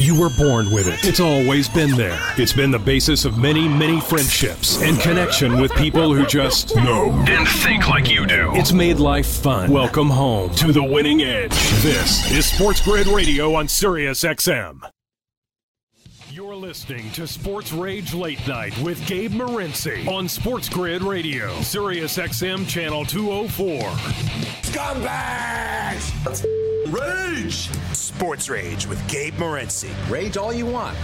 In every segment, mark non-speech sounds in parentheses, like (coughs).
You were born with it. It's always been there. It's been the basis of many, many friendships and connection with people who just know and think like you do. It's made life fun. Welcome home to the winning edge. This is Sports Grid Radio on Sirius XM. You're listening to Sports Rage Late Night with Gabe Morency on Sports Grid Radio, Sirius XM Channel 204. Scumbags! Rage! Sports Rage with Gabe Morency. Rage all you want.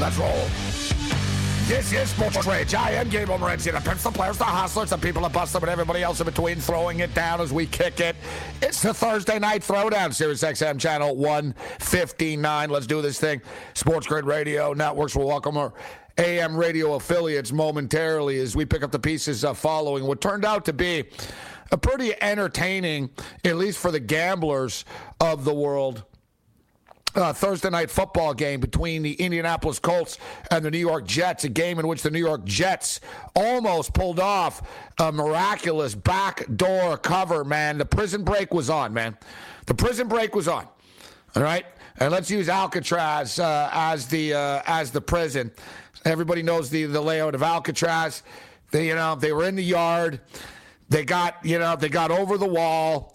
Let's roll. This is Sports Rage. I am Gabe Morency. The pimps, the players, the hustlers, the people that bust them, and everybody else in between throwing it down as we kick it. It's the Thursday night throwdown, Sirius XM channel 159. Let's do this thing. Sports Grid Radio Networks will welcome our AM radio affiliates momentarily as we pick up the pieces uh, following what turned out to be a pretty entertaining, at least for the gamblers of the world, uh, Thursday night football game between the Indianapolis Colts and the New York Jets, a game in which the New York Jets almost pulled off a miraculous backdoor cover, man. The prison break was on, man. The prison break was on. All right? And let's use Alcatraz uh, as the uh, as the prison. Everybody knows the, the layout of Alcatraz. They, you know, they were in the yard. They got, you know, they got over the wall.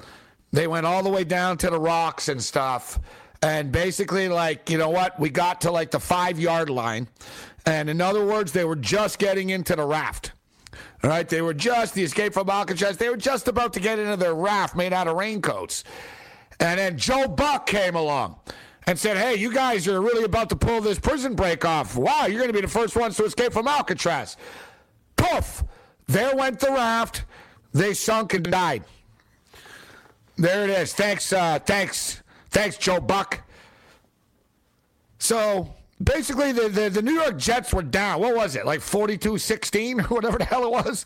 They went all the way down to the rocks and stuff. And basically, like, you know what? We got to like the five yard line. And in other words, they were just getting into the raft. All right. They were just, the escape from Alcatraz, they were just about to get into their raft made out of raincoats. And then Joe Buck came along and said, Hey, you guys are really about to pull this prison break off. Wow, you're going to be the first ones to escape from Alcatraz. Poof! There went the raft. They sunk and died. There it is. Thanks, uh, thanks, thanks, Joe Buck. So basically, the, the, the New York Jets were down. What was it, like 42 16 or (laughs) whatever the hell it was?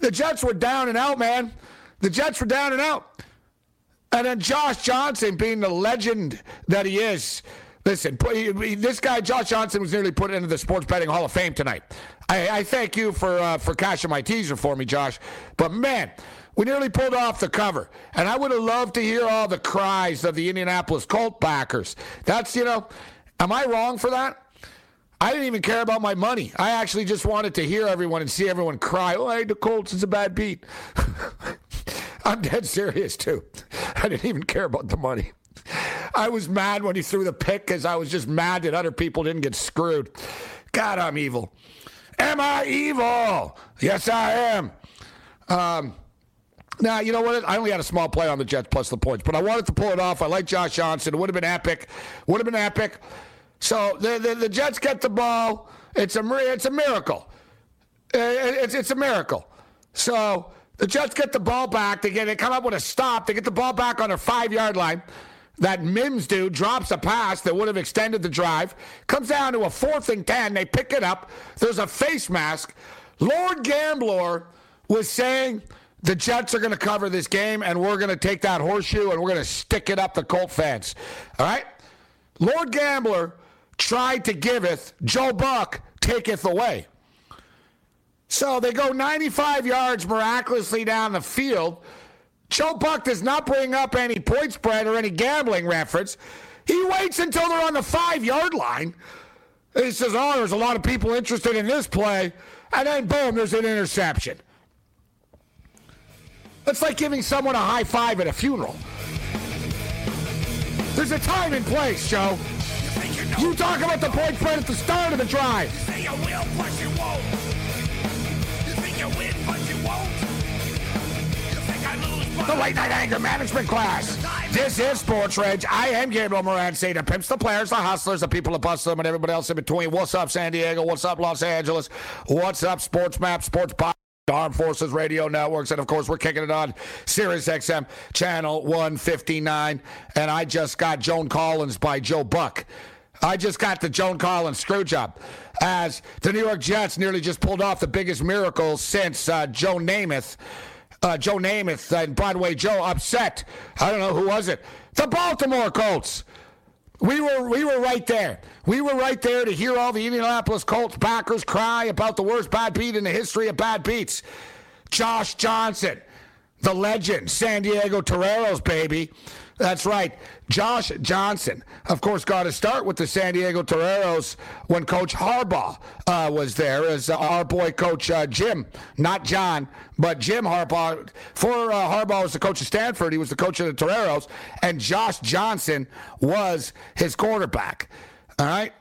The Jets were down and out, man. The Jets were down and out. And then Josh Johnson, being the legend that he is, listen, this guy, Josh Johnson, was nearly put into the Sports Betting Hall of Fame tonight. I, I thank you for uh, for cashing my teaser for me, Josh. But man, we nearly pulled off the cover. And I would have loved to hear all the cries of the Indianapolis Colt backers. That's, you know, am I wrong for that? I didn't even care about my money. I actually just wanted to hear everyone and see everyone cry, oh, hey, the Colts is a bad beat. (laughs) I'm dead serious, too. I didn't even care about the money. I was mad when he threw the pick because I was just mad that other people didn't get screwed. God, I'm evil. Am I evil? Yes, I am. Um, now, you know what? I only had a small play on the Jets plus the points, but I wanted to pull it off. I like Josh Johnson. It would have been epic. Would have been epic. So the, the, the Jets get the ball. It's a it's a miracle. It's it's a miracle. So the Jets get the ball back. They get they come up with a stop. They get the ball back on their five yard line. That Mims dude drops a pass that would have extended the drive. Comes down to a fourth and ten. They pick it up. There's a face mask. Lord Gambler was saying the Jets are going to cover this game, and we're going to take that horseshoe and we're going to stick it up the Colt fans. All right? Lord Gambler tried to giveth, Joe Buck taketh away. So they go 95 yards miraculously down the field. Joe Buck does not bring up any point spread or any gambling reference. He waits until they're on the five yard line. He says, oh, there's a lot of people interested in this play. And then, boom, there's an interception. It's like giving someone a high five at a funeral. There's a time and place, Joe. You talk about the point spread at the start of the drive. you think i win but you won't The late night anger management class. This is Sports Rage. I am Gabriel Moran. Morency, the pimps, the players, the hustlers, the people that bust them, and everybody else in between. What's up, San Diego? What's up, Los Angeles? What's up, Sports Map, Sports? Armed Forces Radio Networks, and of course, we're kicking it on Sirius XM Channel 159. And I just got Joan Collins by Joe Buck. I just got the Joan Collins screw job as the New York Jets nearly just pulled off the biggest miracle since uh, Joe Namath uh, Joe Namath and Broadway Joe upset. I don't know who was it. The Baltimore Colts. We were we were right there. We were right there to hear all the Indianapolis Colts backers cry about the worst bad beat in the history of bad beats. Josh Johnson, the legend, San Diego Toreros, baby. That's right. Josh Johnson, of course, got to start with the San Diego Toreros when Coach Harbaugh uh, was there, as our boy Coach uh, Jim, not John, but Jim Harbaugh. For uh, Harbaugh was the coach of Stanford, he was the coach of the Toreros, and Josh Johnson was his quarterback. All right.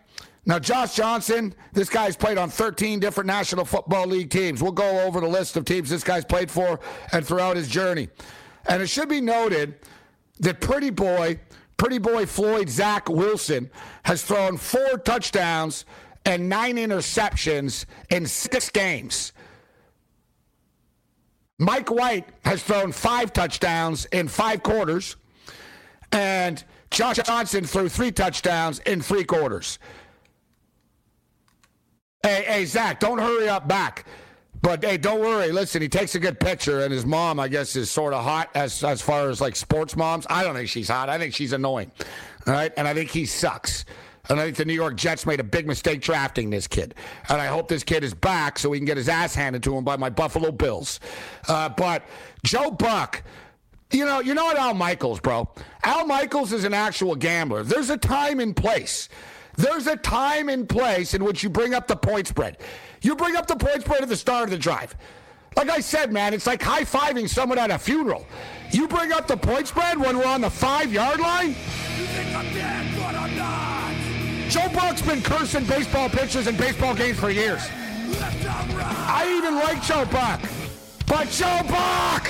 Now, Josh Johnson, this guy's played on 13 different National Football League teams. We'll go over the list of teams this guy's played for and throughout his journey. And it should be noted that Pretty Boy, Pretty Boy Floyd Zach Wilson, has thrown four touchdowns and nine interceptions in six games. Mike White has thrown five touchdowns in five quarters, and Josh Johnson threw three touchdowns in three quarters. Hey, hey, Zach, don't hurry up back. But hey, don't worry. Listen, he takes a good picture, and his mom, I guess, is sort of hot as as far as like sports moms. I don't think she's hot. I think she's annoying. All right, and I think he sucks. And I think the New York Jets made a big mistake drafting this kid. And I hope this kid is back so he can get his ass handed to him by my Buffalo Bills. Uh, but Joe Buck, you know, you know what Al Michaels, bro? Al Michaels is an actual gambler. There's a time and place. There's a time and place in which you bring up the point spread. You bring up the point spread at the start of the drive. Like I said, man, it's like high fiving someone at a funeral. You bring up the point spread when we're on the five yard line. Not. Joe Buck's been cursing baseball pitchers and baseball games for years. I even like Joe Buck. But Joe Buck!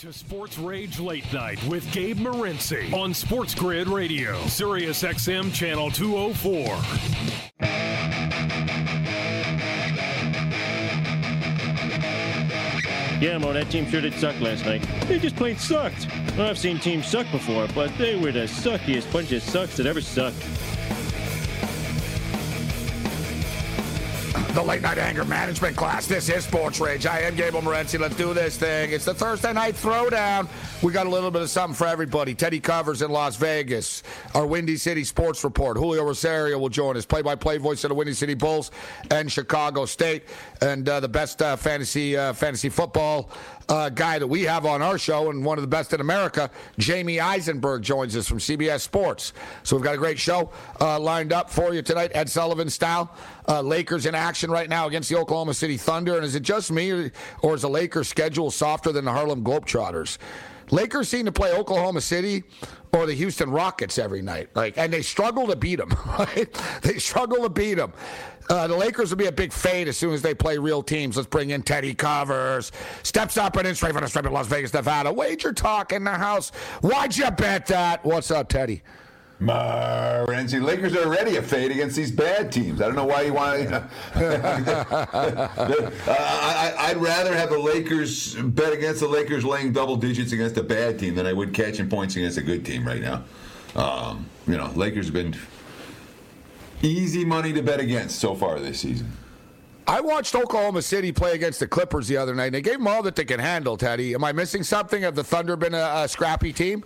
To Sports Rage Late Night with Gabe Morency on Sports Grid Radio, Sirius XM Channel 204. Yeah, Mo, that team sure did suck last night. They just plain sucked. Well, I've seen teams suck before, but they were the suckiest bunch of sucks that ever sucked. The late night anger management class. This is Sports Rage. I am Gabe Morency. Let's do this thing. It's the Thursday night throwdown. We got a little bit of something for everybody. Teddy Covers in Las Vegas. Our Windy City Sports Report. Julio Rosario will join us. Play-by-play voice of the Windy City Bulls and Chicago State. And uh, the best uh, fantasy uh, fantasy football uh, guy that we have on our show and one of the best in America, Jamey Eisenberg, joins us from CBS Sports. So we've got a great show uh, lined up for you tonight, Ed Sullivan style. Uh, Lakers in action right now against the Oklahoma City Thunder. And is it just me, or is the Lakers schedule softer than the Harlem Globetrotters? Lakers seem to play Oklahoma City or the Houston Rockets every night, like, and they struggle to beat them. (laughs) Right? They struggle to beat them. Uh, the Lakers will be a big fade as soon as they play real teams. Let's bring in Teddy Covers. Steps up and in straight from the strip in Las Vegas, Nevada. Wager talk in the house. Why'd you bet that? What's up, Teddy? Morency, Lakers are already a fade against these bad teams. I don't know why you want to. uh, (laughs) (laughs) I, would rather have the Lakers bet against the Lakers laying double digits against a bad team than I would catching points against a good team right now. Um, you know, Lakers have been easy money to bet against so far this season. I watched Oklahoma City play against the Clippers the other night, and they gave them all that they can handle, Teddy. Am I missing something? Have the Thunder been a, a scrappy team?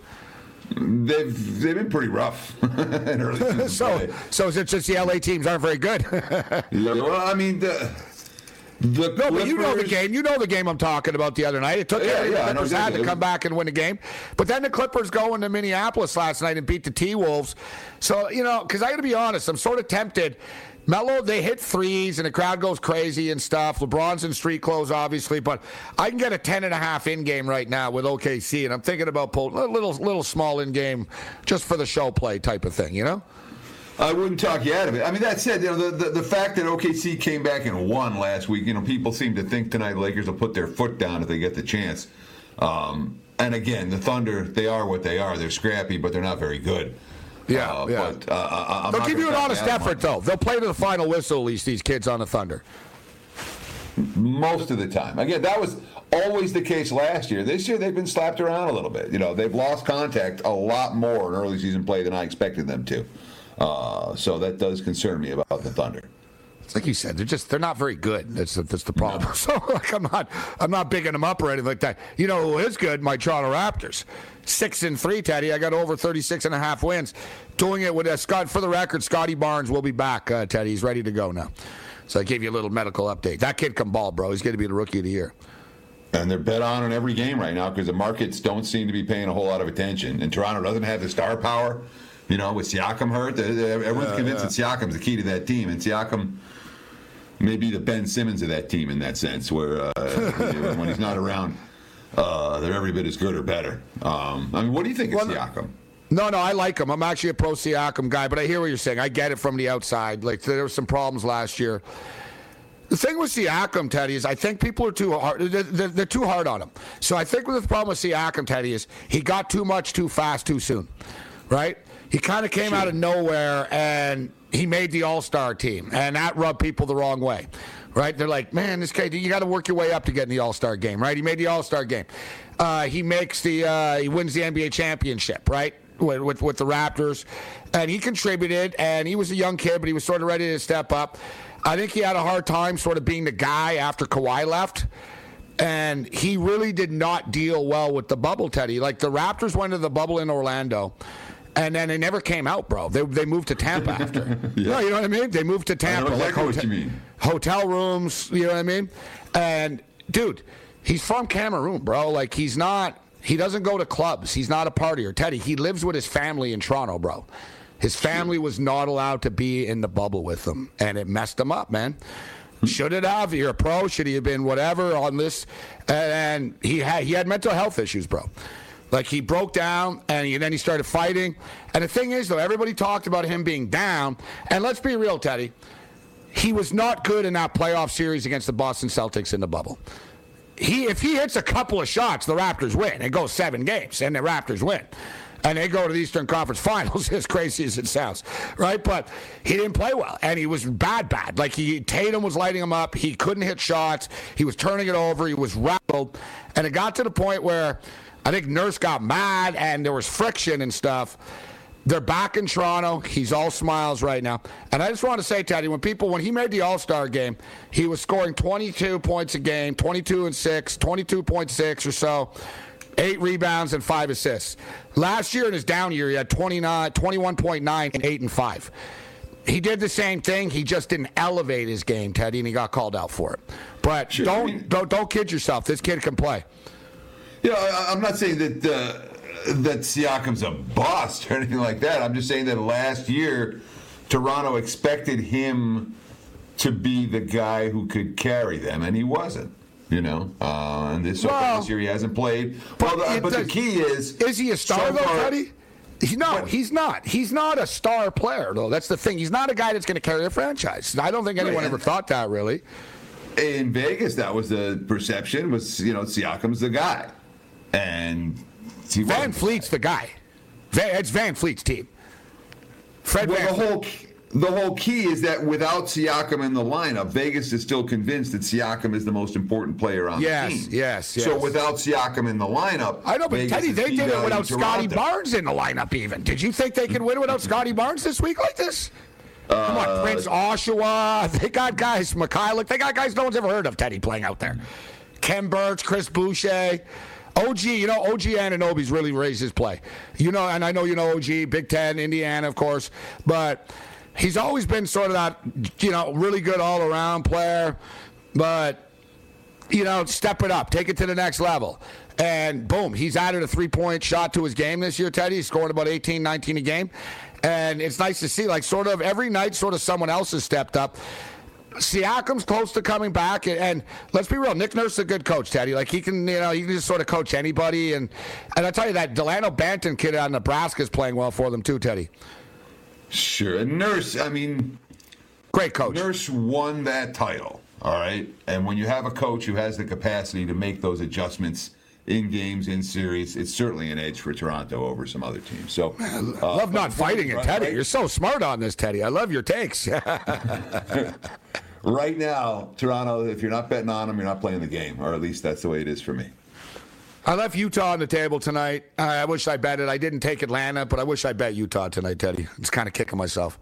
They've they've been pretty rough (laughs) in early (laughs) so play. so is it just the LA teams aren't very good? (laughs) well, I mean the. The no, but you know the game. You know the game I'm talking about the other night. It took yeah, yeah, Clippers had to come back and win the game. But then the Clippers go into Minneapolis last night and beat the T Wolves. So, you know, because I got to be honest, I'm sort of tempted. Melo, they hit threes and the crowd goes crazy and stuff. LeBron's in street clothes, obviously, but I can get a 10 and a half in game right now with OKC, and I'm thinking about pulling a little, little small in game just for the show play type of thing, you know? I wouldn't talk you out of it. I mean, that said, you know, the, the, the, fact that OKC came back and won last week, you know, people seem to think tonight Lakers will put their foot down if they get the chance. Um, and again, the Thunder, they are what they are. They're scrappy, but they're not very good. Yeah, uh, yeah. But, uh, They'll give you an honest effort, though. They'll play to the final whistle, at least, these kids on the Thunder. Most of the time. Again, that was always the case last year. This year, they've been slapped around a little bit. You know, they've lost contact a lot more in early season play than I expected them to. Uh, so that does concern me about the Thunder. It's like you said, they're just they're not very good. That's the, that's the problem. No. (laughs) So like I'm not I'm not bigging them up or anything like that. You know who is good? My Toronto Raptors. Six and three, Teddy. I got over 36 and a half wins. Doing it with uh, Scott. For the record, Scotty Barnes will be back, uh, Teddy. He's ready to go now. So I gave you a little medical update. That kid can ball, bro. He's going to be the rookie of the year. And they're bet on in every game right now because the markets don't seem to be paying a whole lot of attention. And Toronto doesn't have the star power you know, with Siakam hurt, everyone's yeah, convinced yeah. that Siakam's the key to that team, and Siakam may be the Ben Simmons of that team in that sense, where uh, (laughs) when he's not around, uh, they're every bit as good or better. Um, I mean, what do you think well, of Siakam? No, no, I like him. I'm actually a pro Siakam guy, but I hear what you're saying. I get it from the outside. Like there were some problems last year. The thing with Siakam, Teddy, is I think people are too hard. They're, they're, they're too hard on him. So I think the problem with Siakam, Teddy, is he got too much too fast too soon, right? He kind of came sure. out of nowhere and he made the All Star team, and that rubbed people the wrong way. Right? They're like, man, this guy, you got to work your way up to get in the All Star game, right? He made the All Star game. Uh, he makes the, uh, he wins the NBA championship, right? With, with, with the Raptors, and he contributed. And he was a young kid, but he was sort of ready to step up. I think he had a hard time sort of being the guy after Kawhi left and he really did not deal well with the bubble, Teddy. Like the Raptors went to the bubble in Orlando, and then they never came out, bro. They, they moved to Tampa after. (laughs) yeah. No, you know what I mean? They moved to Tampa. like hotel, hotel rooms, you know what I mean? And dude, he's from Cameroon, bro. Like he's not. He doesn't go to clubs. He's not a partier. Teddy, he lives with his family in Toronto, bro. His family was not allowed to be in the bubble with him, and it messed him up, man. Should it have? You're a pro. Should he have been whatever on this? And he had he had mental health issues, bro. Like he broke down and he, then he started fighting. And the thing is, though, everybody talked about him being down. And let's be real, Teddy. He was not good in that playoff series against the Boston Celtics in the bubble. He, if he hits a couple of shots, the Raptors win. It goes seven games, and the Raptors win. And they go to the Eastern Conference (laughs) Finals, as crazy as it sounds, right? But he didn't play well, and he was bad, bad. Like he Tatum was lighting him up. He couldn't hit shots. He was turning it over. He was rattled, and it got to the point where I think Nurse got mad and there was friction and stuff. They're back in Toronto. He's all smiles right now. And I just want to say, Teddy, when people, when he made the All Star game, he was scoring 22 points a game, 22 and 6, 22.6 or so, eight rebounds and five assists. Last year in his down year, he had 29, 21.9 and 8 and 5. He did the same thing. He just didn't elevate his game, Teddy, and he got called out for it. But Sure, don't, don't don't kid yourself. This kid can play. You know, I, I'm not saying that uh, that Siakam's a bust or (laughs) anything like that. I'm just saying that last year, Toronto expected him to be the guy who could carry them, and he wasn't. You know, uh, and this, so Well, this year he hasn't played. but Well, the, it but the key is Is he a star so though, Teddy? He, no, But- he's not. He's not a star player though. That's the thing. He's not a guy that's going to carry a franchise. I don't think anyone Right. ever thought that really. in Vegas, that was the perception was you know Siakam's the guy, and he Van. Fleet's the guy. It's VanVleet's team. Fred Well, Van the whole the whole key is that without Siakam in the lineup, Vegas is still convinced that Siakam is the most important player on Yes, the team. yes, yes. So without Siakam in the lineup, I know, but Vegas Teddy, they did it without Scotty Barnes in the lineup. Even did you think they could win without Scotty Barnes this week like this? Come Uh, on, Precious Achiuwa. (laughs) They got guys, Mykhailiuk. They got guys no one's ever heard of. Teddy playing out there. Khem Birch, Chris Boucher. OG, you know, OG Anunoby's really raised his play. You know, and I know you know OG, Big Ten, Indiana, of course, but he's always been sort of that, you know, really good all around player. But you know, step it up, take it to the next level. And boom, he's added a three point shot to his game this year, Teddy. He's scoring about 18, 19 a game. And it's nice to see, like, sort of every night, sort of someone else has stepped up. Siakam's close to coming back, and, and let's be real, Nick Nurse is a good coach, Teddy. Like he can, you know, he can just sort of coach anybody. And and I tell you that Dalano Banton kid out of Nebraska is playing well for them too, Teddy. Sure, and Nurse. I mean, Great coach. Nurse won that title. All right, and when you have a coach who has the capacity to make those adjustments in games, in series, it's certainly an edge for Toronto over some other teams. So, uh, love not fighting it, Teddy. right- You're so smart on this, Teddy. I love your takes. (laughs) Right now, Toronto, if you're not betting on them, you're not playing the game, or at least that's the way it is for me. I left Utah on the table tonight. I I wish I bet it. I didn't take Atlanta, but I wish I bet Utah tonight, Teddy. It's kind of kicking myself.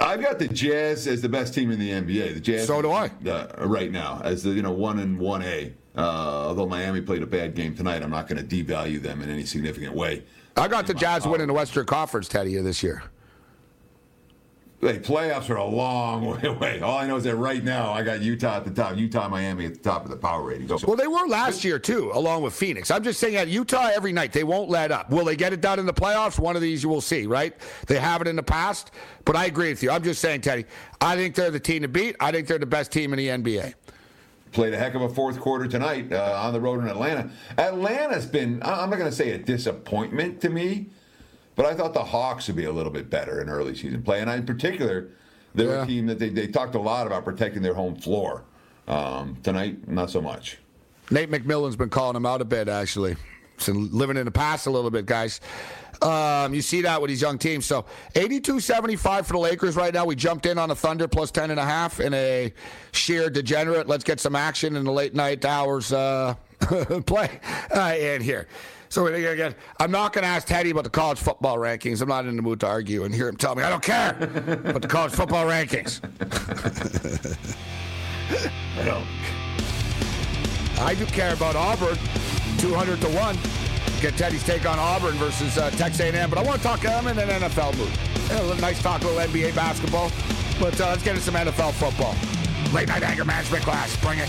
I've got the Jazz as the best team in the NBA. The Jazz. So do I. Uh, right now, as the you know one and one A. Uh, although Miami played a bad game tonight, I'm not going to devalue them in any significant way. I got the Jazz winning the Western Conference, Teddy, this year. Hey, playoffs are a long (laughs) way away. All I know is that right now I got Utah at the top, Utah, Miami at the top of the power rating. So, Well, they were last year too, along with Phoenix. I'm just saying at Utah every night they won't let up. Will they get it done in the playoffs? One of these you will see, right? They have it in the past, but I agree with you. I'm just saying, Teddy. I think they're the team to beat. I think they're the best team in the NBA. Played a heck of a fourth quarter tonight uh, on the road in Atlanta. Atlanta's been, I'm not going to say a disappointment to me, but I thought the Hawks would be a little bit better in early season play. And in particular, they're Yeah. a team that they, they talked a lot about protecting their home floor. Um, tonight, not so much. Nate McMillan's been calling him out a bit, actually. He's living in the past a little bit, guys. Um, you see that with these young teams. So 82-75 for the Lakers right now. We jumped in on the Thunder plus 10.5 in a sheer degenerate. Let's get some action in the late night hours uh, (laughs) play uh, in here. So again, I'm not going to ask Teddy about the college football rankings. I'm not in the mood to argue and hear him tell me I don't care about the college football rankings. (laughs) I don't. I do care about Auburn, 200 to one. Get Teddy's take on Auburn versus uh, Texas A&M, but I want to talk I'm in an NFL mood. Yeah, nice talk, a little NBA basketball, but uh, let's get into some NFL football. Late night anger management class, bring it.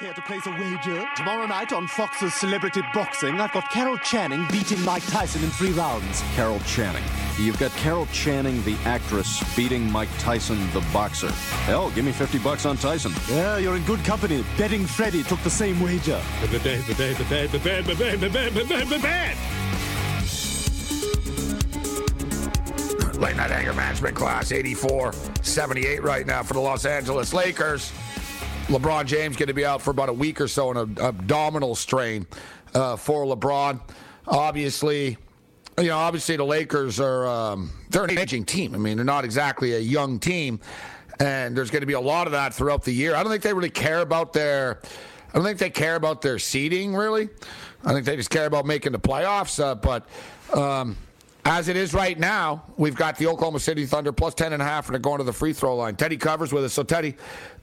Care to place a wager? Tomorrow night on Fox's Celebrity Boxing, I've got Carol Channing beating Mike Tyson in three rounds. Carol Channing. You've got Carol Channing, the actress, beating Mike Tyson, the boxer. Hell, give me 50 bucks on Tyson. Yeah, you're in good company. Betting Freddy took the same wager. The bad, the bad, the bad, the bad, the bad, the bad, the bad, the bad. Late night anger management class 84 78 right now for the Los Angeles Lakers. LeBron James going to be out for about a week or so in an abdominal strain uh, for LeBron. Obviously, you know, obviously the Lakers are um, they're an aging team. I mean, they're not exactly a young team, and there's going to be a lot of that throughout the year. I don't think they really care about their. I don't think they care about their seeding really. I think they just care about making the playoffs. Uh, but um, as it is right now, we've got the Oklahoma City Thunder plus 10 and a half and they're going to the free throw line. Teddy covers with us. So, Teddy,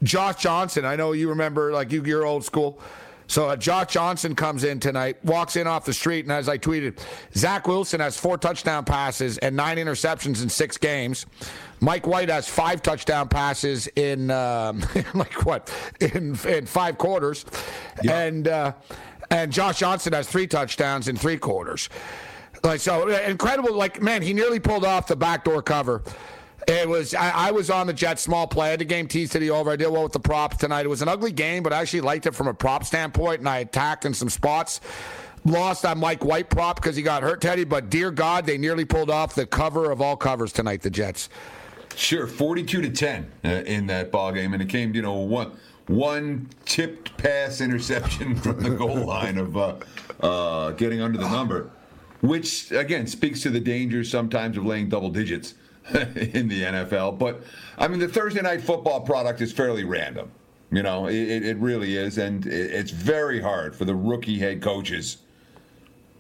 Josh Johnson, I know you remember, like you, you're old school. So, uh, Josh Johnson comes in tonight, walks in off the street, and as I tweeted, Zach Wilson has four touchdown passes and nine interceptions in six games. Mike White has five touchdown passes in, (laughs) um, like what, in, in five quarters. And, uh, and Josh Johnson has three touchdowns in three quarters. Like so incredible. Like man, he nearly pulled off the backdoor cover. It was I, I, was on the Jets small play. I had the game T City over. I did well with the props tonight. It was an ugly game, but I actually liked it from a prop standpoint, and I attacked in some spots. Lost on Mike White prop because he got hurt, Teddy. But dear God, they nearly pulled off the cover of all covers tonight. The Jets. Sure, forty-two to ten uh, in that ball game, and it came, you know, one one tipped pass interception (laughs) from the goal line of uh, uh, getting under the number which again speaks to the dangers sometimes of laying double digits (laughs) in the NFL. But I mean, the Thursday night football product is fairly random. You know, it, it really is, and it's very hard for the rookie head coaches,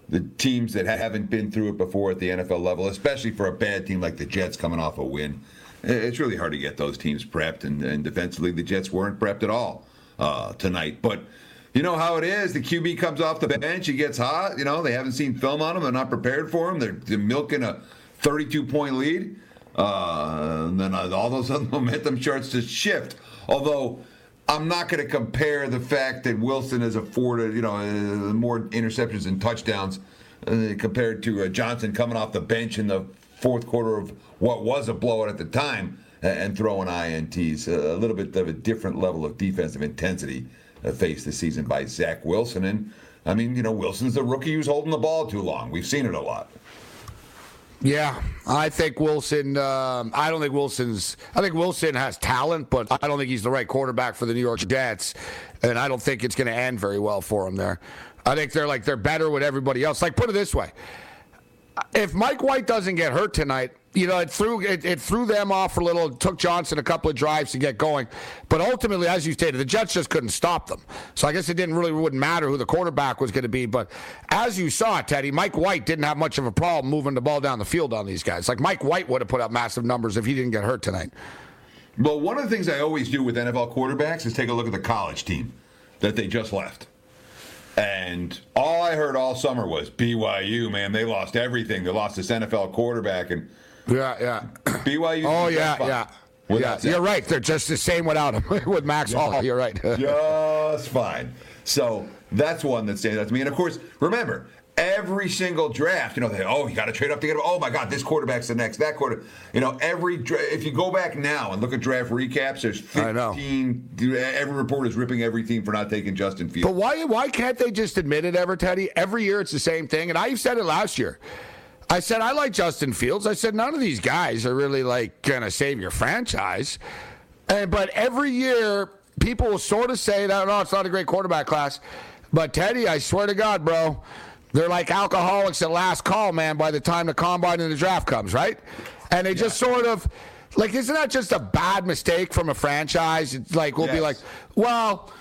the teams that haven't been through it before at the NFL level, especially for a bad team like the Jets coming off a win. It's really hard to get those teams prepped, and, and defensively, the Jets weren't prepped at all uh, tonight. But you know how it is. The QB comes off the bench, he gets hot. You know, they haven't seen film on him. They're not prepared for him. They're, they're milking a 32 point lead. Uh, and then uh, all those (laughs) other momentum starts to shift. Although I'm not going to compare the fact that Wilson has afforded, you know, uh, more interceptions and touchdowns uh, compared to uh, Johnson coming off the bench in the fourth quarter of what was a blowout at the time and throwing INTs. A little bit of a different level of defensive intensity faced this season by Zach Wilson. And I mean, you know, Wilson's the rookie who's holding the ball too long. We've seen it a lot. Yeah, I think Wilson. Um, I don't think Wilson's. I think Wilson has talent, but I don't think he's the right quarterback for the New York Jets, and I don't think it's going to end very well for him there. I think they're like they're better with everybody else. Like put it this way: if Mike White doesn't get hurt tonight, you know, it threw it, it, threw them off for a little. It took Johnson a couple of drives to get going, but ultimately, as you stated, the Jets just couldn't stop them. So I guess it didn't really wouldn't matter who the quarterback was going to be. But as you saw, Teddy, Mike White didn't have much of a problem moving the ball down the field on these guys. Like Mike White would have put up massive numbers if he didn't get hurt tonight. Well, one of the things I always do with NFL quarterbacks is take a look at the college team that they just left. And all I heard all summer was BYU, man, they lost everything. They lost this NFL quarterback and yeah, yeah. BYU. Oh yeah, yeah. yeah, you're right. They're just the same without him. (laughs) With Max yeah. Hall, you're right. (laughs) just fine. So that's one that stands out to me. And of course, remember, every single draft, you know, they oh, you got to trade up to get him. Oh my God, this quarterback's the next. That quarter, you know, every dra- if you go back now and look at draft recaps, there's 15. Every report is ripping every team for not taking Justin Fields. But why why can't they just admit it, ever, Teddy? Every year it's the same thing, and I said it last year. I said, I like Justin Fields. I said, none of these guys are really like going to save your franchise. And, but every year, people will sort of say that, no, it's not a great quarterback class. But Teddy, I swear to God, bro, They're like alcoholics at last call, man, by the time the combine and the draft comes, right? And they just sort of like isn't that just a bad mistake from a franchise? It's like we'll be like, well,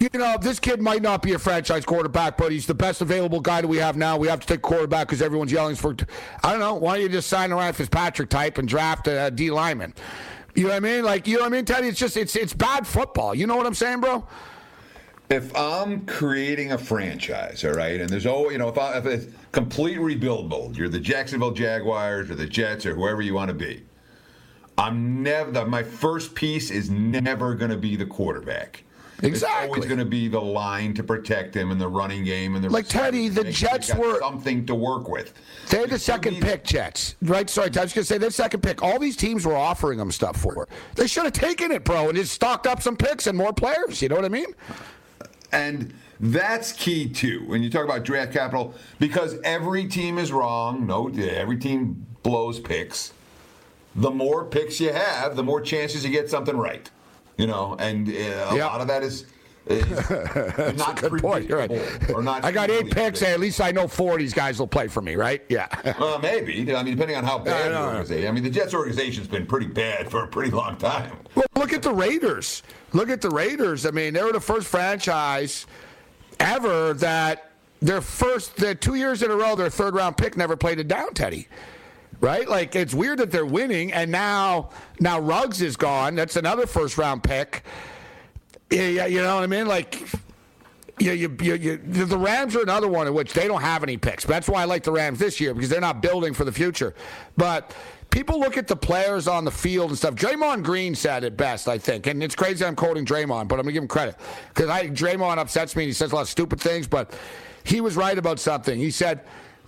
you know, this kid might not be a franchise quarterback, but he's the best available guy that we have now. We have to take quarterback because everyone's yelling for. I don't know. Why don't you just sign around Fitzpatrick type and draft a D lineman? You know what I mean? Like, you know what I mean, Teddy? It's just it's it's bad football. You know what I'm saying, bro? If I'm creating a franchise, all right, and there's always, you know, if, I, if it's complete rebuild mode, you're the Jacksonville Jaguars or the Jets or whoever you want to be. I'm never. My first piece is never going to be the quarterback. It's Exactly. always going to be the line to protect him and the running game and the Like, Teddy, the Make sure Jets were- something to work with. They had the second pick, Jets. Right? Sorry, I was going to say their second pick. All these teams were offering them stuff for. They should have taken it, bro, and just stocked up some picks and more players. You know what I mean? And that's key too when you talk about draft capital because every team is wrong. No, every team blows picks. The more picks you have, the more chances you get something right. You know, and uh, a Yep. lot of that is, (laughs) not a good point. Right. Or not I got eight picks, and at least I know four of these guys will play for me, right? Yeah. (laughs) Well, maybe. I mean, depending on how bad the organization. I mean, the Jets organization's been pretty bad for a pretty long time. Well, look at the Raiders. Look at the Raiders. I mean, they were the first franchise ever that their first, their two years in a row, their third round pick never played it down, Teddy. Right? Like it's weird that they're winning, and now now Ruggs is gone. That's another first round pick. Yeah, yeah, you know what I mean? Like. You, you, you, you, the Rams are another one in which they don't have any picks. That's why I like the Rams this year because they're not building for the future. But people look at the players on the field and stuff. Draymond Green said it best, I think, and it's crazy I'm quoting Draymond, but I'm gonna give him credit because I Draymond upsets me. and He says a lot of stupid things, but he was right about something. He said,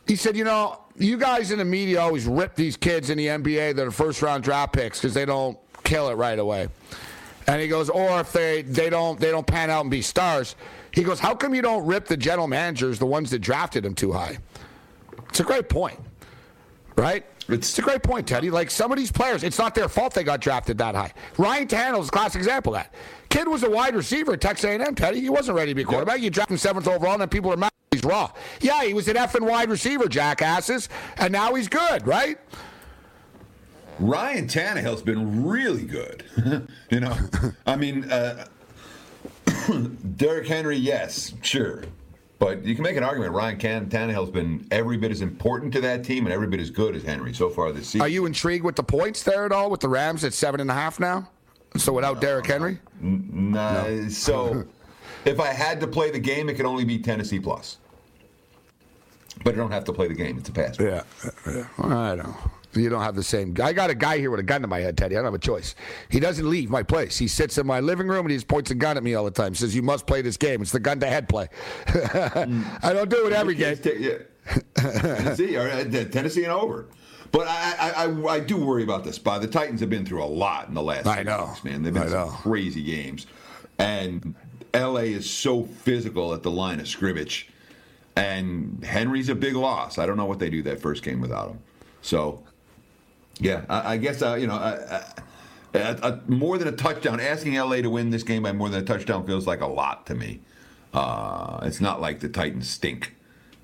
he said, you know, you guys in the media always rip these kids in the NBA that are first round draft picks because they don't kill it right away. And he goes, or if they, they don't they don't pan out and be stars. He goes, how come you don't rip the general managers, the ones that drafted him too high? It's a great point, right? It's, a great point, Teddy. Like some of these players, it's not their fault they got drafted that high. Ryan Tannehill's a classic example of that. Kid was a wide receiver at Texas A&M, Teddy. He wasn't ready to be a quarterback. You draft him seventh overall, and then people are mad he's raw. Yeah, he was an effing wide receiver, jackasses, and now he's good, right? Ryan Tannehill's been really good. (laughs) you know, I mean, uh, (coughs) Derrick Henry, yes, sure. But you can make an argument. Ryan Can- Tannehill's been every bit as important to that team and every bit as good as Henry so far this season. Are you intrigued with the points there at all with the Rams at seven and a half now? So without Derrick Henry? Nah, So (laughs) if I had to play the game, it could only be Tennessee plus. But I don't have to play the game. It's a pass. Yeah. I don't. You don't have the same. I got a guy here with a gun to my head, Teddy. I don't have a choice. He doesn't leave my place. He sits in my living room and he just points a gun at me all the time. Says, "You must play this game. It's the gun to head play." (laughs) I don't do it every game. Yeah. (laughs) Tennessee, or, uh, Tennessee and over. But I, I, I, I do worry about this. But the Titans have been through a lot in the last. I know. weeks, man. They've been some crazy games, and L.A. is so physical at the line of scrimmage, and Henry's a big loss. I don't know what they do that first game without him. So, yeah, I, I guess uh, you know. I, I, a, a, more than a touchdown, asking LA to win this game by more than a touchdown feels like a lot to me. Uh, it's not like the Titans stink.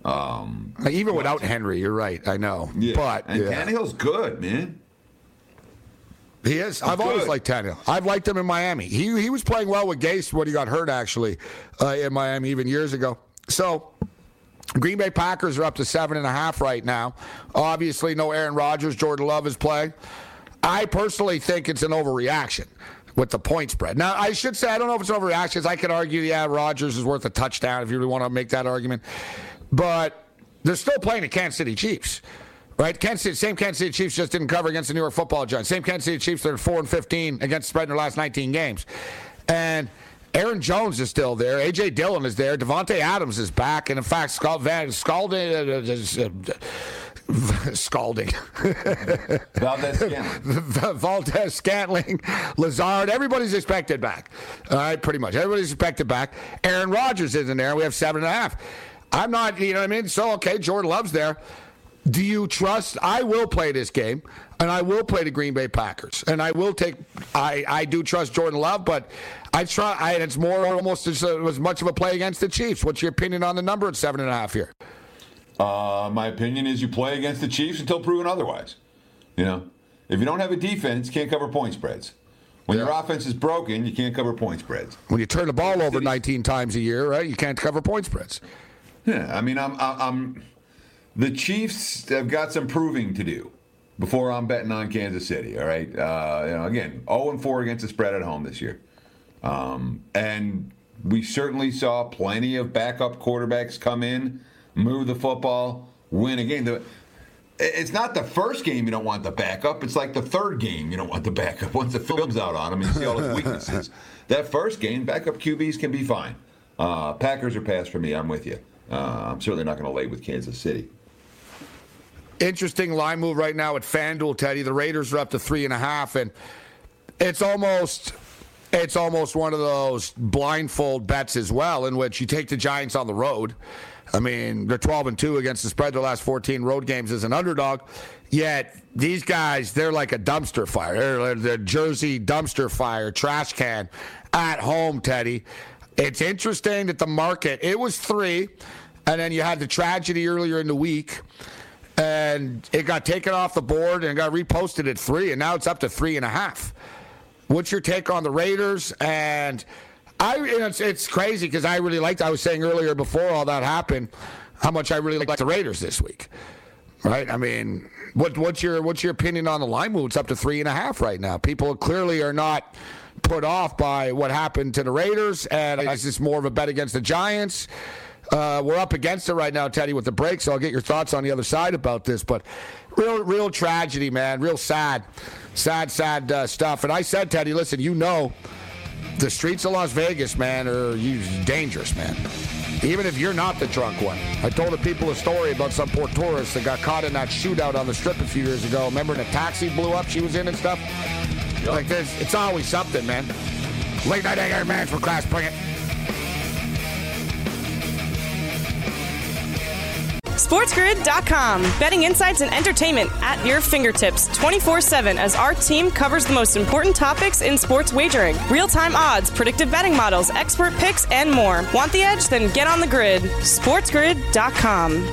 Um, Even without Henry, you're right. I know. yeah. But and yeah. Tannehill's good, man. He is. I've always liked Tannehill. I've liked him in Miami. He he was playing well with Gase when he got hurt, actually, uh, in Miami even years ago. So. Green Bay Packers are up to seven and a half right now. Obviously, no Aaron Rodgers. Jordan Love is playing. I personally think it's an overreaction with the point spread. Now, I should say I don't know if it's an overreaction. I could argue, yeah, Rodgers is worth a touchdown if you really want to make that argument. But they're still playing the Kansas City Chiefs. Right, Kansas City, same Kansas City Chiefs just didn't cover against the New York Football Giants. Same Kansas City Chiefs that are four and fifteen against spread in their last nineteen games, and Aaron Jones is still there. AJ Dillon is there. Davante Adams is back, and in fact, Scald Van Scalding, uh, uh, uh, (laughs) Scalding, (laughs) Valdes Scantling. (laughs) Valdes Scantling, Lazard, everybody's expected back. All right, pretty much everybody's expected back. Aaron Rodgers is in there. We have seven and a half. I'm not, you know what I mean. So okay, Jordan Love's there. Do you trust? I will play this game, and I will play the Green Bay Packers, and I will take. I I do trust Jordan Love, but I try. I, it's more almost as, uh, as much of a play against the Chiefs. What's your opinion on the number at seven and a half here? Uh, my opinion is you play against the Chiefs until proven otherwise. You know, if you don't have a defense, you can't cover point spreads. When your offense is broken, you can't cover point spreads. When you turn the ball over 19 times a year, right? You can't cover point spreads. Yeah, I mean, I'm, I'm, the Chiefs have got some proving to do before I'm betting on Kansas City. All right, uh, you know, again, 0 and 4 against the spread at home this year, um, and we certainly saw plenty of backup quarterbacks come in, move the football, win a game. The, it's not the first game you don't want the backup. It's like the third game you don't want the backup. (laughs) Once the film's out on him and you see all his weaknesses. (laughs) that first game, backup QBs can be fine. Uh, Packers are passed for me. I'm with you. Uh, I'm certainly not going to lay with Kansas City. Interesting line move right now at FanDuel, Teddy. The Raiders are up to three and a half, and it's almost it's almost one of those blindfold bets as well, in which you take the Giants on the road. I mean, they're 12 and 2 against the spread the last 14 road games as an underdog. Yet these guys, they're like a dumpster fire. They're the Jersey dumpster fire, trash can at home, Teddy. It's interesting that the market, it was three, and then you had the tragedy earlier in the week, and it got taken off the board and got reposted at three, and now it's up to three and a half. What's your take on the Raiders? And I, it's, it's crazy because I really liked. I was saying earlier before all that happened, how much I really like the Raiders this week. Right? I mean, what, what's your what's your opinion on the line? It's up to three and a half right now. People clearly are not put off by what happened to the Raiders, and it's just more of a bet against the Giants. Uh, we're up against it right now, Teddy, with the break. So I'll get your thoughts on the other side about this. But real, real tragedy, man. Real sad, sad, sad uh, stuff. And I said, Teddy, listen, you know, the streets of Las Vegas, man, are dangerous, man. Even if you're not the drunk one. I told the people a story about some poor tourist that got caught in that shootout on the strip a few years ago. Remember a taxi blew up she was in and stuff? Yep. Like this, it's always something, man. Late night anger, man, for class, bring it. SportsGrid.com. Betting insights and entertainment at your fingertips 24 7 as our team covers the most important topics in sports wagering real time odds, predictive betting models, expert picks, and more. Want the edge? Then get on the grid. SportsGrid.com.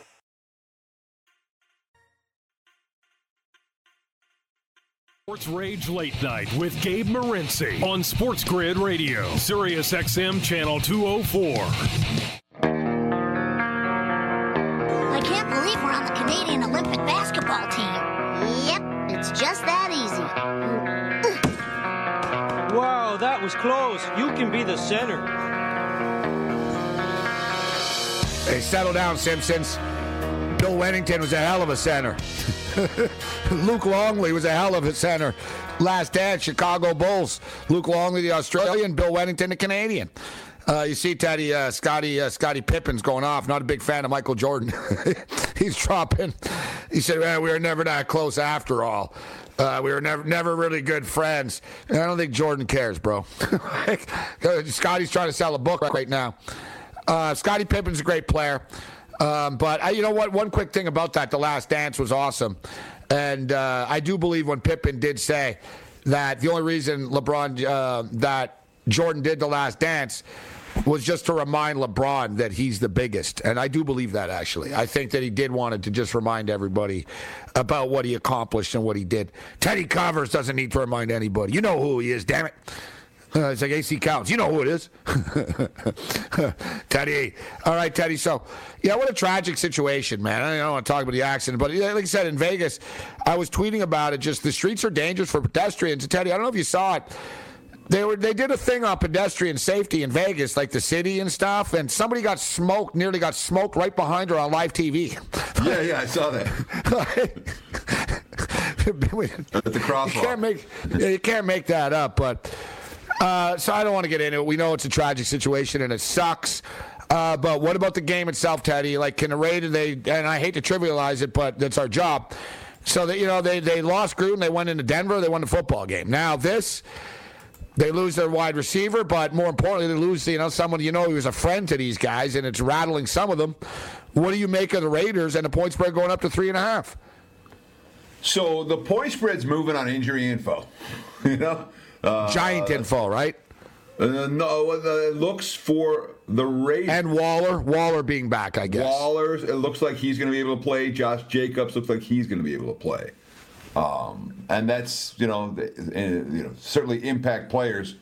Sports Rage Late Night with Gabe Morency on Sports Grid Radio, Sirius XM Channel 204. I can't believe we're on the Canadian Olympic basketball team. Yep, it's just that easy. Wow, that was close. You can be the center. Hey, settle down, Simpsons. Bill Wennington was a hell of a center. (laughs) Luke Longley was a hell of a center. Last dance, Chicago Bulls. Luke Longley, the Australian. Bill Wennington, the Canadian. Uh, you see, Teddy, uh, Scottie, uh, Scottie Pippen's going off. Not a big fan of Michael Jordan. (laughs) He's dropping He said, well, we were never that close after all. Uh, we were never never really good friends. And I don't think Jordan cares, bro. (laughs) Scottie's trying to sell a book right now. Uh, Scottie Pippen's a great player. Um, but I, you know what? One quick thing about that: The Last Dance was awesome, and uh, I do believe when Pippen did say that the only reason LeBron uh, that Jordan did The Last Dance was just to remind LeBron that he's the biggest. And I do believe that, actually. I think that he did wanted to just remind everybody about what he accomplished and what he did. Teddy Covers doesn't need to remind anybody. You know who he is, damn it. Uh, (laughs) it's like AC Counts. You know who it is. (laughs) Teddy. All right, Teddy. So, yeah, what a tragic situation, man. I don't want to talk about the accident, but like I said, in Vegas, I was tweeting about it. Just the streets are dangerous for pedestrians. Teddy, I don't know if you saw it. They were they did a thing on pedestrian safety in Vegas, like the city and stuff, and somebody got smoked, nearly got smoked right behind her on live TV. (laughs) Yeah, yeah, I saw that. At the crosswalk. You can't make you can't make that up, but uh, so I don't want to get into it. We know it's a tragic situation and it sucks. Uh, but what about the game itself, Teddy? Like, can the Raiders? They and I hate to trivialize it, but that's our job. So that you know, they they lost Gruden. They went into Denver. They won the football game. Now this they lose their wide receiver, but more importantly, they lose you know someone you know who was a friend to these guys, and it's rattling some of them. What do you make of the Raiders and the point spread going up to three and a half? So the point spread's moving on injury info. (laughs) you know, uh, giant info, right? Uh, no, it looks for the Raiders and Waller. Waller being back, I guess. Waller, it looks like he's going to be able to play. Josh Jacobs looks like he's going to be able to play. Um, and that's you know, you know certainly impact players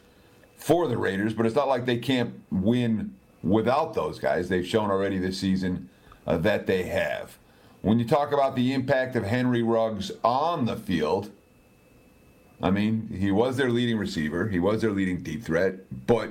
for the Raiders, but it's not like they can't win without those guys. They've shown already this season uh, that they have. When you talk about the impact of Henry Ruggs on the field, I mean, he was their leading receiver, he was their leading deep threat, but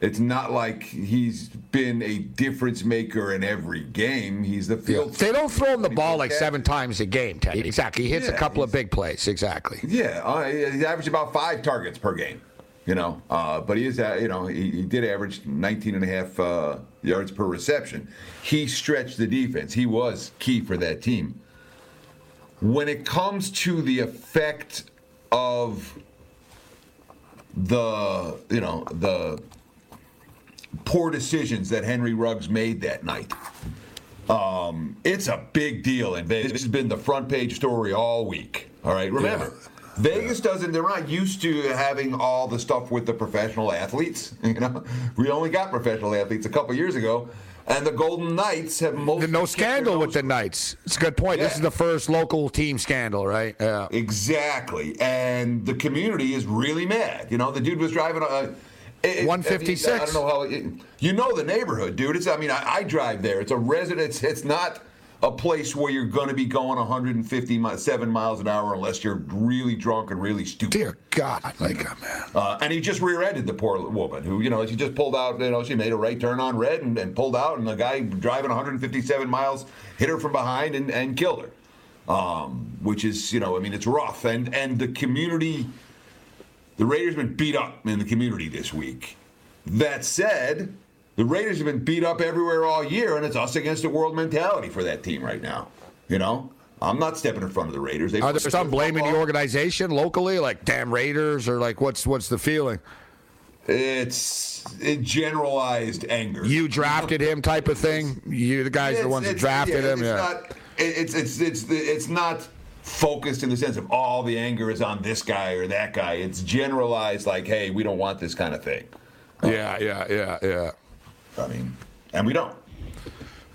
it's not like he's been a difference maker in every game. He's the field. Yeah. They don't throw him the ball like seven times a game, Teddy. Exactly. He hits Yeah, a couple of big plays. Exactly. Yeah, uh, he averaged about five targets per game. You know, uh, but he is, uh, you know, he, he did average 19 and a half uh, yards per reception. He stretched the defense. He was key for that team. When it comes to the effect of the, you know, the poor decisions that Henry Ruggs made that night. Um, it's a big deal in Vegas. This has been the front page story all week. All right, remember, Vegas doesn't. They're not used to having all the stuff with the professional athletes. (laughs) You know, we only got professional athletes a couple years ago, and the Golden Knights have. No scandal with the Knights. It's a good point. This is the first local team scandal, right? Yeah. Exactly, and the community is really mad. You know, the dude was driving a. it- it- 156. I don't know how. It, you know the neighborhood, dude. It's. I mean, I, I drive there. It's a residence. It's not a place where you're going to be going 157 miles an hour unless you're really drunk and really stupid. Dear God, like a man. Uh, and he just rear-ended the poor woman who, you know, she just pulled out. You know, she made a right turn on red and, and pulled out, and the guy driving 157 miles hit her from behind and, and killed her. Um, which is, you know, I mean, it's rough. And and the community, the Raiders been beat up in the community this week. That said, the Raiders have been beat up everywhere all year, and it's us against the world mentality for that team right now. You know, I'm not stepping in front of the Raiders. They Are there some blaming the organization locally, like damn Raiders, or like what's what's the feeling? It's it generalized anger. You drafted him, type of thing. You the guys are the ones that drafted yeah, him. It's Yeah. not. it- It's it's it's it's not focused in the sense of all the anger is on this guy or that guy. It's generalized, like, hey, we don't want this kind of thing. Yeah, yeah, yeah, yeah. I mean, and we don't.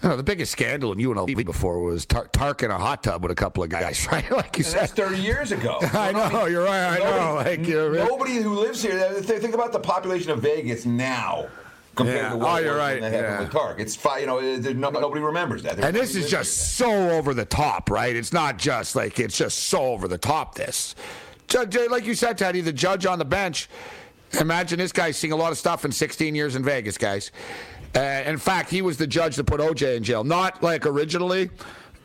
You know, the biggest scandal in UNLV before was Tar- Tark in a hot tub with a couple of guys, (laughs) right? Like you And said. that's 30 years ago. (laughs) I know, you're right. I know. Like, you're nobody who lives here. Uh, th- Think about the population of Vegas now compared Yeah. to oh, what Oh, you're was right. when they Yeah. with Tark. It's fi- you know, no, nobody remembers that. And this is just so over the top, right? It's not just like it's just so over the top. This, Judge, uh, like you said, Teddy, the judge on the bench. Imagine this guy seeing a lot of stuff in 16 years in Vegas, guys. Uh, in fact, he was the judge that put OJ in jail. Not like originally,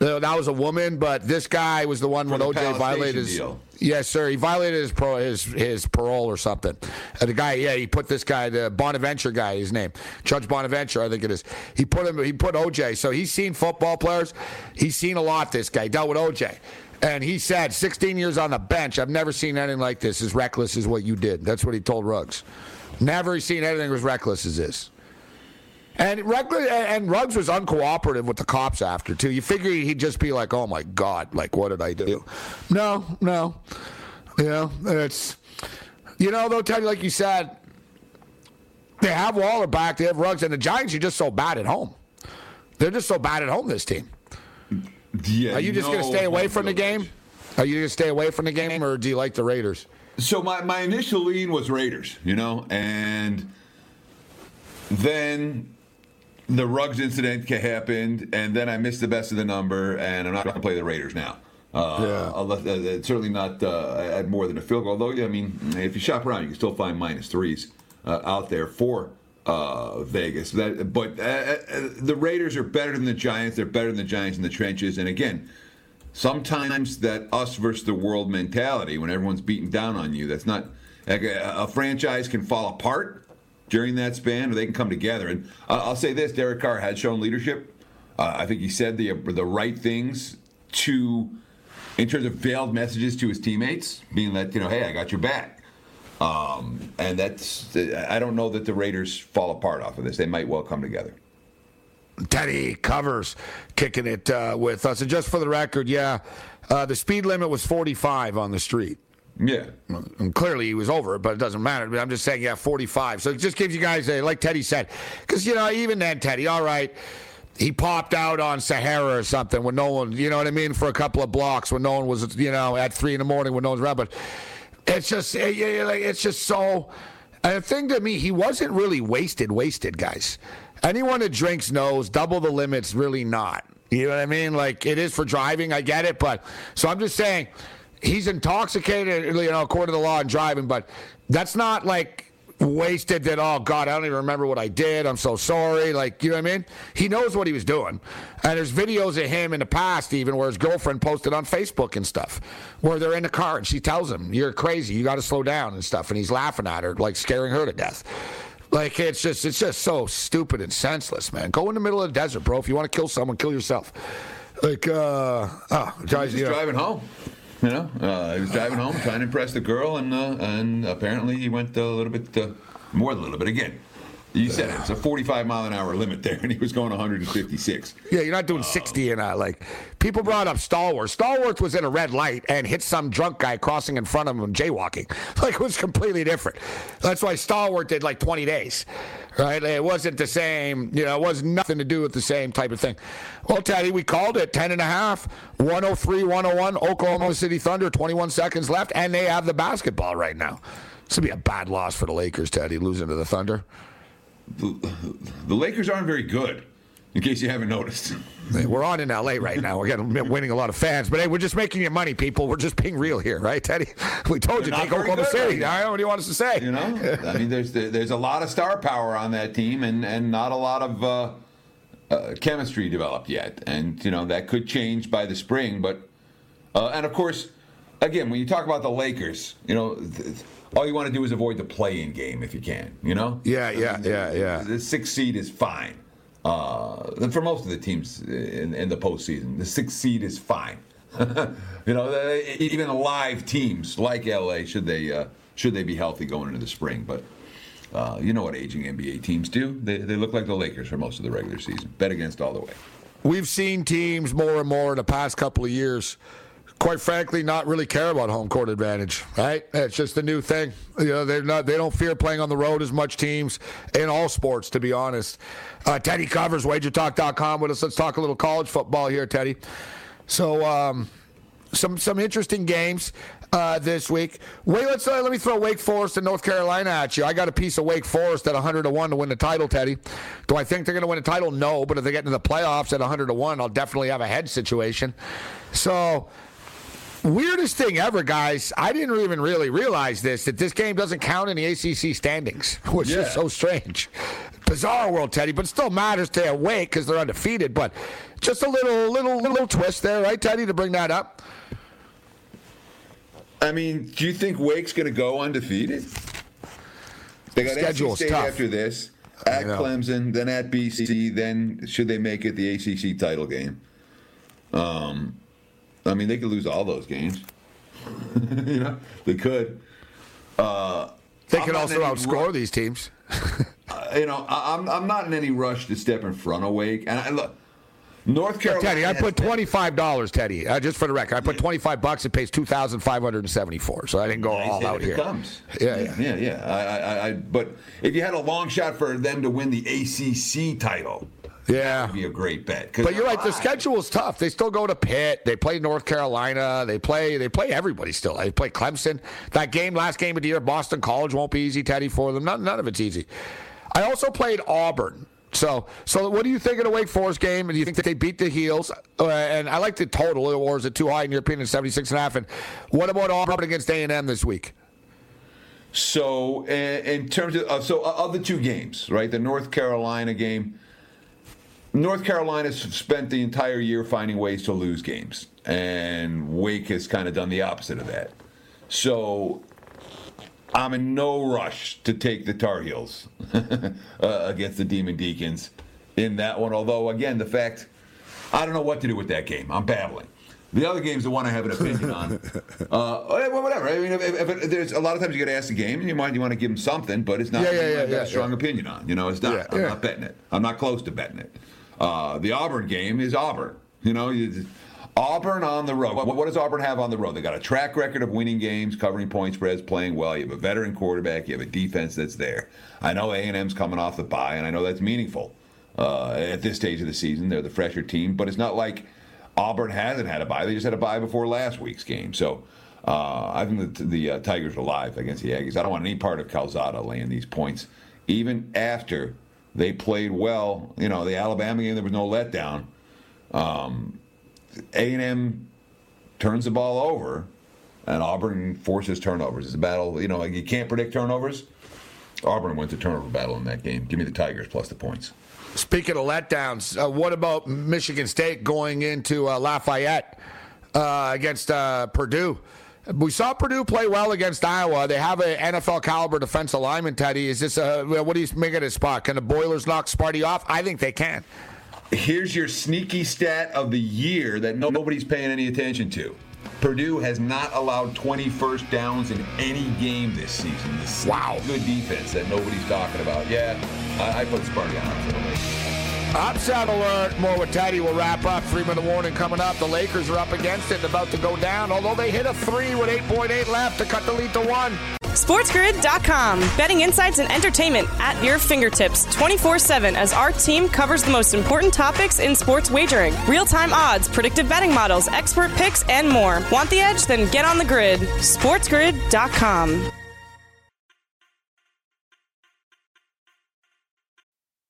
Uh, That was a woman, but this guy was the one when the OJ Palace violated his. deal. Yes, sir. He violated his pro, his his parole or something. Uh, the guy, yeah, he put this guy, the Bonaventure guy, his name, Judge Bonaventure, I think it is. He put him. He put OJ. So he's seen football players. He's seen a lot. This guy dealt with OJ. And he said, 16 years on the bench, I've never seen anything like this. As reckless as what you did. That's what he told Ruggs. Never seen anything as reckless as this. And and Ruggs was uncooperative with the cops after too. You figure he'd just be like, "Oh my God, like what did I do?" No, no, you know it's, you know though, Teddy, like you said, they have Waller back, they have Ruggs, and the Giants are just so bad at home. They're just so bad at home. This team. Yeah, Are you just going to stay away from the game? Are you going to stay away from the game, or do you like the Raiders? So my, my initial lean was Raiders, you know, and then the Ruggs incident happened, and then I missed the best of the number, and I'm not going to play the Raiders now. Uh, Yeah. Let- uh, uh, certainly not uh, at more than a field goal. Although, yeah, I mean, if you shop around, you can still find minus threes uh, out there for uh, Vegas. That, but uh, uh, the Raiders are better than the Giants. They're better than the Giants in the trenches. And again, sometimes that us versus the world mentality when everyone's beating down on you that's not like a, a franchise can fall apart during that span or they can come together. And i'll say this derek carr has shown leadership. Uh, i think he said the the right things to in terms of veiled messages to his teammates being that you know hey i got your back. Um, and that's i don't know that the raiders fall apart off of this. They might well come together. Teddy covers kicking it uh, with us. And just for the record, yeah, uh, the speed limit was 45 on the street. Yeah. And clearly he was over it, but it doesn't matter. But I'm just saying, yeah, 45. So it just gives you guys, a, like Teddy said, because, you know, even then, Teddy, all right, he popped out on Sahara or something when no one, you know what I mean, for a couple of blocks when no one was, you know, at three in the morning when no one's around. But it's just, eh, it's just so. And the thing to me, he wasn't really wasted, wasted, guys. Anyone that drinks knows double the limit's really not. You know what I mean? Like it is for driving, I get it, but so I'm just saying he's intoxicated, you know, according to the law and driving, but that's not like wasted that oh god i don't even remember what i did. I'm so sorry. Like you know what i mean? He knows what he was doing. And there's videos of him in the past even where his girlfriend posted on facebook and stuff where they're in the car and she tells him you're crazy. You got to slow down and stuff and he's laughing at her like scaring her to death. Like it's just it's just so stupid and senseless man. Go in the middle of the desert bro. If you want to kill someone kill yourself. Like uh oh guys He's you know, driving home. You know, uh, he was driving home trying to impress the girl, and uh, and apparently he went a little bit uh, more than a little bit. Again, you said it, it's a 45 mile an hour limit there, and he was going 156. Yeah, you're not doing 60 in a uh, like. People brought up Stallworth. Stallworth was in a red light and hit some drunk guy crossing in front of him jaywalking. (laughs) Like it was completely different. That's why Stallworth did like 20 days, right? It wasn't the same. You know, it was nothing to do with the same type of thing. Well, Teddy, we called it 10 and a half, 103, 101. Oklahoma City Thunder, 21 seconds left, and they have the basketball right now. This would be a bad loss for the Lakers, Teddy, losing to the Thunder. The, the Lakers aren't very good, in case you haven't noticed. We're on in LA right now. We're getting winning a lot of fans, but hey, we're just making you money, people. We're just being real here, right, Teddy? We told you They're take Oklahoma City. right now. What do you want us to say? You know, I mean, there's there's a lot of star power on that team, and and not a lot of uh, uh, chemistry developed yet, and you know that could change by the spring. But uh, and of course, again, when you talk about the Lakers, you know. Th- all you want to do is avoid the play-in game if you can, you know. Yeah, yeah, yeah, yeah. The sixth seed is fine. Uh, for most of the teams in, in the postseason, the sixth seed is fine. (laughs) you know, the, even live teams like LA should they uh, should they be healthy going into the spring, but. Uh, you know what aging NBA teams do? They, they look like the Lakers for most of the regular season. Bet against all the way. We've seen teams more and more in the past couple of years, quite frankly, not really care about home court advantage. Right? It's just a new thing. You know, they're not. They don't fear playing on the road as much. Teams in all sports, to be honest. Uh, Teddy covers wagertalk.com with us. Let's talk a little college football here, Teddy. So. Um, some some interesting games uh, this week. Wait, let's uh, let me throw Wake Forest and North Carolina at you. I got a piece of Wake Forest at 100 to one to win the title. Teddy, do I think they're going to win a title? No, but if they get into the playoffs at 100 to one, I'll definitely have a head situation. So. Weirdest thing ever, guys. I didn't even really realize this that this game doesn't count in the ACC standings, (laughs) which Yeah. is so strange. Bizarre world, Teddy, but it still matters to Wake because they're undefeated. But just a little, little, little twist there, right, Teddy, to bring that up. I mean, do you think Wake's going to go undefeated? They got Schedule's State tough. after this, at. Clemson, then at BC, then should they make it the ACC title game? Um, I mean, they could lose all those games. (laughs) you know, they could. Uh, They I'm could also outscore ru- these teams. (laughs) uh, you know, I, I'm I'm not in any rush to step in front of Wake. And I, look, North Carolina. Teddy, I put twenty five dollars, Teddy, uh, just for the record. I put twenty five bucks. It pays two thousand five hundred and seventy four. So I didn't go all out here. comes. Yeah, yeah. yeah, yeah. I, I, I, but if you had a long shot for them to win the ACC title, Yeah. that'd be a great bet. But you're right. The they're schedule's tough. They still go to Pitt. They play North Carolina. They play. They play everybody still. They play Clemson. That game, last game of the year, Boston College won't be easy, Teddy, for them. None, none of it's easy. I also played Auburn. So, so what do you think of the Wake Forest game? And do you think that they beat the Heels? Uh, and I like the total, or is it too high in your opinion, 76 and a half? And what about Auburn against A&M this week? So, in terms of uh, so uh, of the two games, right? The North Carolina game. North Carolina's spent the entire year finding ways to lose games, and Wake has kind of done the opposite of that. So, I'm in no rush to take the Tar Heels (laughs) uh, against the Demon Deacons in that one. Although, again, the fact I don't know what to do with that game. I'm babbling. The other game's the one I have an opinion on. (laughs) Uh, well, whatever. I mean, if, if it, there's a lot of times you get asked a game, and you might you want to give them something, but it's not. Yeah, yeah, yeah, yeah, a strong yeah. opinion on. You know, it's not. Yeah, I'm yeah. not betting it. I'm not close to betting it. Uh, the Auburn game is Auburn. You know, you, Auburn on the road. What, what does Auburn have on the road? They got a track record of winning games, covering point spreads, playing well. You have a veteran quarterback. You have a defense that's there. I know A and M's coming off the bye, and I know that's meaningful uh, at this stage of the season. They're the fresher team, but it's not like Auburn hasn't had a bye. They just had a bye before last week's game. So uh, I think the, the uh, Tigers are live against the Aggies. I don't want any part of Calzada laying these points, even after they played well. You know, the Alabama game, there was no letdown. Um, A&M turns the ball over, and Auburn forces turnovers. It's a battle. You know, you can't predict turnovers. Auburn wins the turnover battle in that game. Give me the Tigers plus the points. Speaking of letdowns, uh, what about Michigan State going into uh, Lafayette uh, against uh, Purdue? We saw Purdue play well against Iowa. They have an NFL caliber defensive lineman, Teddy. Is this a, what do you make of this spot? Can the Boilers knock Sparty off? I think they can. Here's your sneaky stat of the year that nobody's paying any attention to. Purdue has not allowed 20 first downs in any game this season. This wow. Good defense that nobody's talking about. Yeah, I, I put Sparty on upset alert. More with Teddy. We'll wrap up. Three minute warning coming up. The Lakers are up against it and about to go down, although they hit a three with 8.8 left to cut the lead to one. SportsGrid.com. Betting insights and entertainment at your fingertips 24 7 as our team covers the most important topics in sports wagering real time odds, predictive betting models, expert picks, and more. Want the edge? Then get on the grid. SportsGrid.com.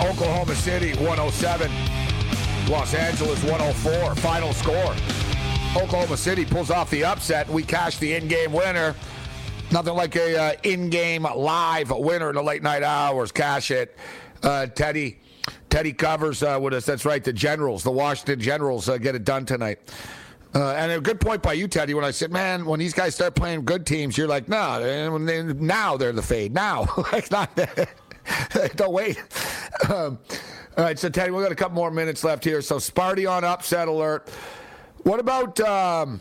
Oklahoma City 107, Los Angeles 104. Final score. Oklahoma City pulls off the upset. We cash the in-game winner. Nothing like a uh, in-game live winner in the late night hours. Cash it. Uh, Teddy, Teddy covers uh, with us. That's right. The Generals, the Washington Generals, uh, get it done tonight. Uh, and a good point by you, Teddy. When I said, "Man, when these guys start playing good teams," you're like, "No, nah, now they're the fade. Now, (laughs) like not." (laughs) Don't wait. Um, all right, so Teddy, we've got a couple more minutes left here. So Sparty on upset alert. What about um,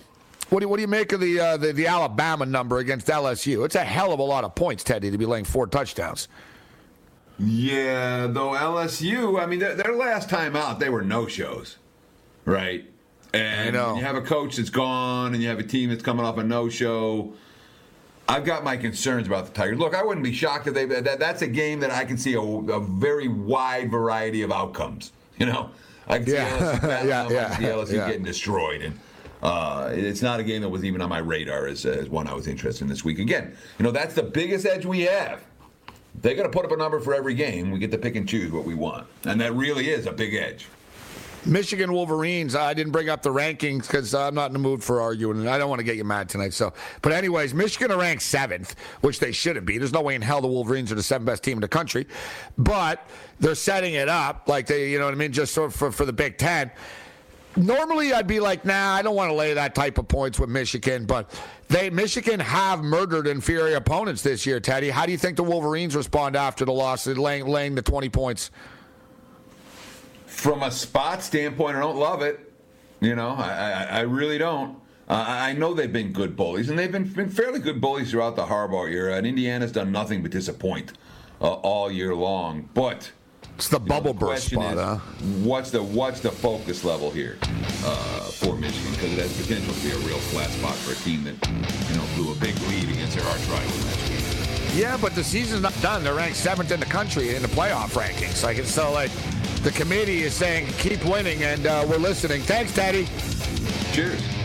what do, what do you make of the, uh, the the Alabama number against LSU? It's a hell of a lot of points, Teddy, to be laying four touchdowns. Yeah, though LSU, I mean, their, their last time out, they were no shows, right? And you have a coach that's gone, and you have a team that's coming off a no show. I've got my concerns about the Tigers. Look, I wouldn't be shocked if they. That, that's a game that I can see a, a, very wide variety of outcomes. You know, I can yeah. see LSU, (laughs) yeah, yeah, I can see LSU yeah. getting destroyed, and uh, it's not a game that was even on my radar as, as one I was interested in this week. Again, you know, that's the biggest edge we have. They got to put up a number for every game. We get to pick and choose what we want, and that really is a big edge. Michigan Wolverines. I didn't bring up the rankings because I'm not in the mood for arguing, and I don't want to get you mad tonight. So, but anyways, Michigan are ranked seventh, which they shouldn't be. There's no way in hell the Wolverines are the seventh best team in the country, but they're setting it up like they, you know what I mean, just sort of for, for the Big Ten. Normally, I'd be like, nah, I don't want to lay that type of points with Michigan, but they Michigan have murdered inferior opponents this year. Teddy, how do you think the Wolverines respond after the loss, laying, laying the 20 points? From a spot standpoint, I don't love it. You know, I, I, I really don't. Uh, I know they've been good bullies, and they've been, been fairly good bullies throughout the Harbaugh era. And Indiana's done nothing but disappoint uh, all year long. But it's the bubble know, the burst spot, is, huh? What's the what's the focus level here uh, for Michigan? Because it has potential to be a real flat spot for a team that you know blew a big lead against their arch rival last week. Yeah, but the season's not done. They're ranked seventh in the country in the playoff rankings. Like it's so like the committee is saying keep winning, and uh, we're listening. Thanks, Teddy. Cheers.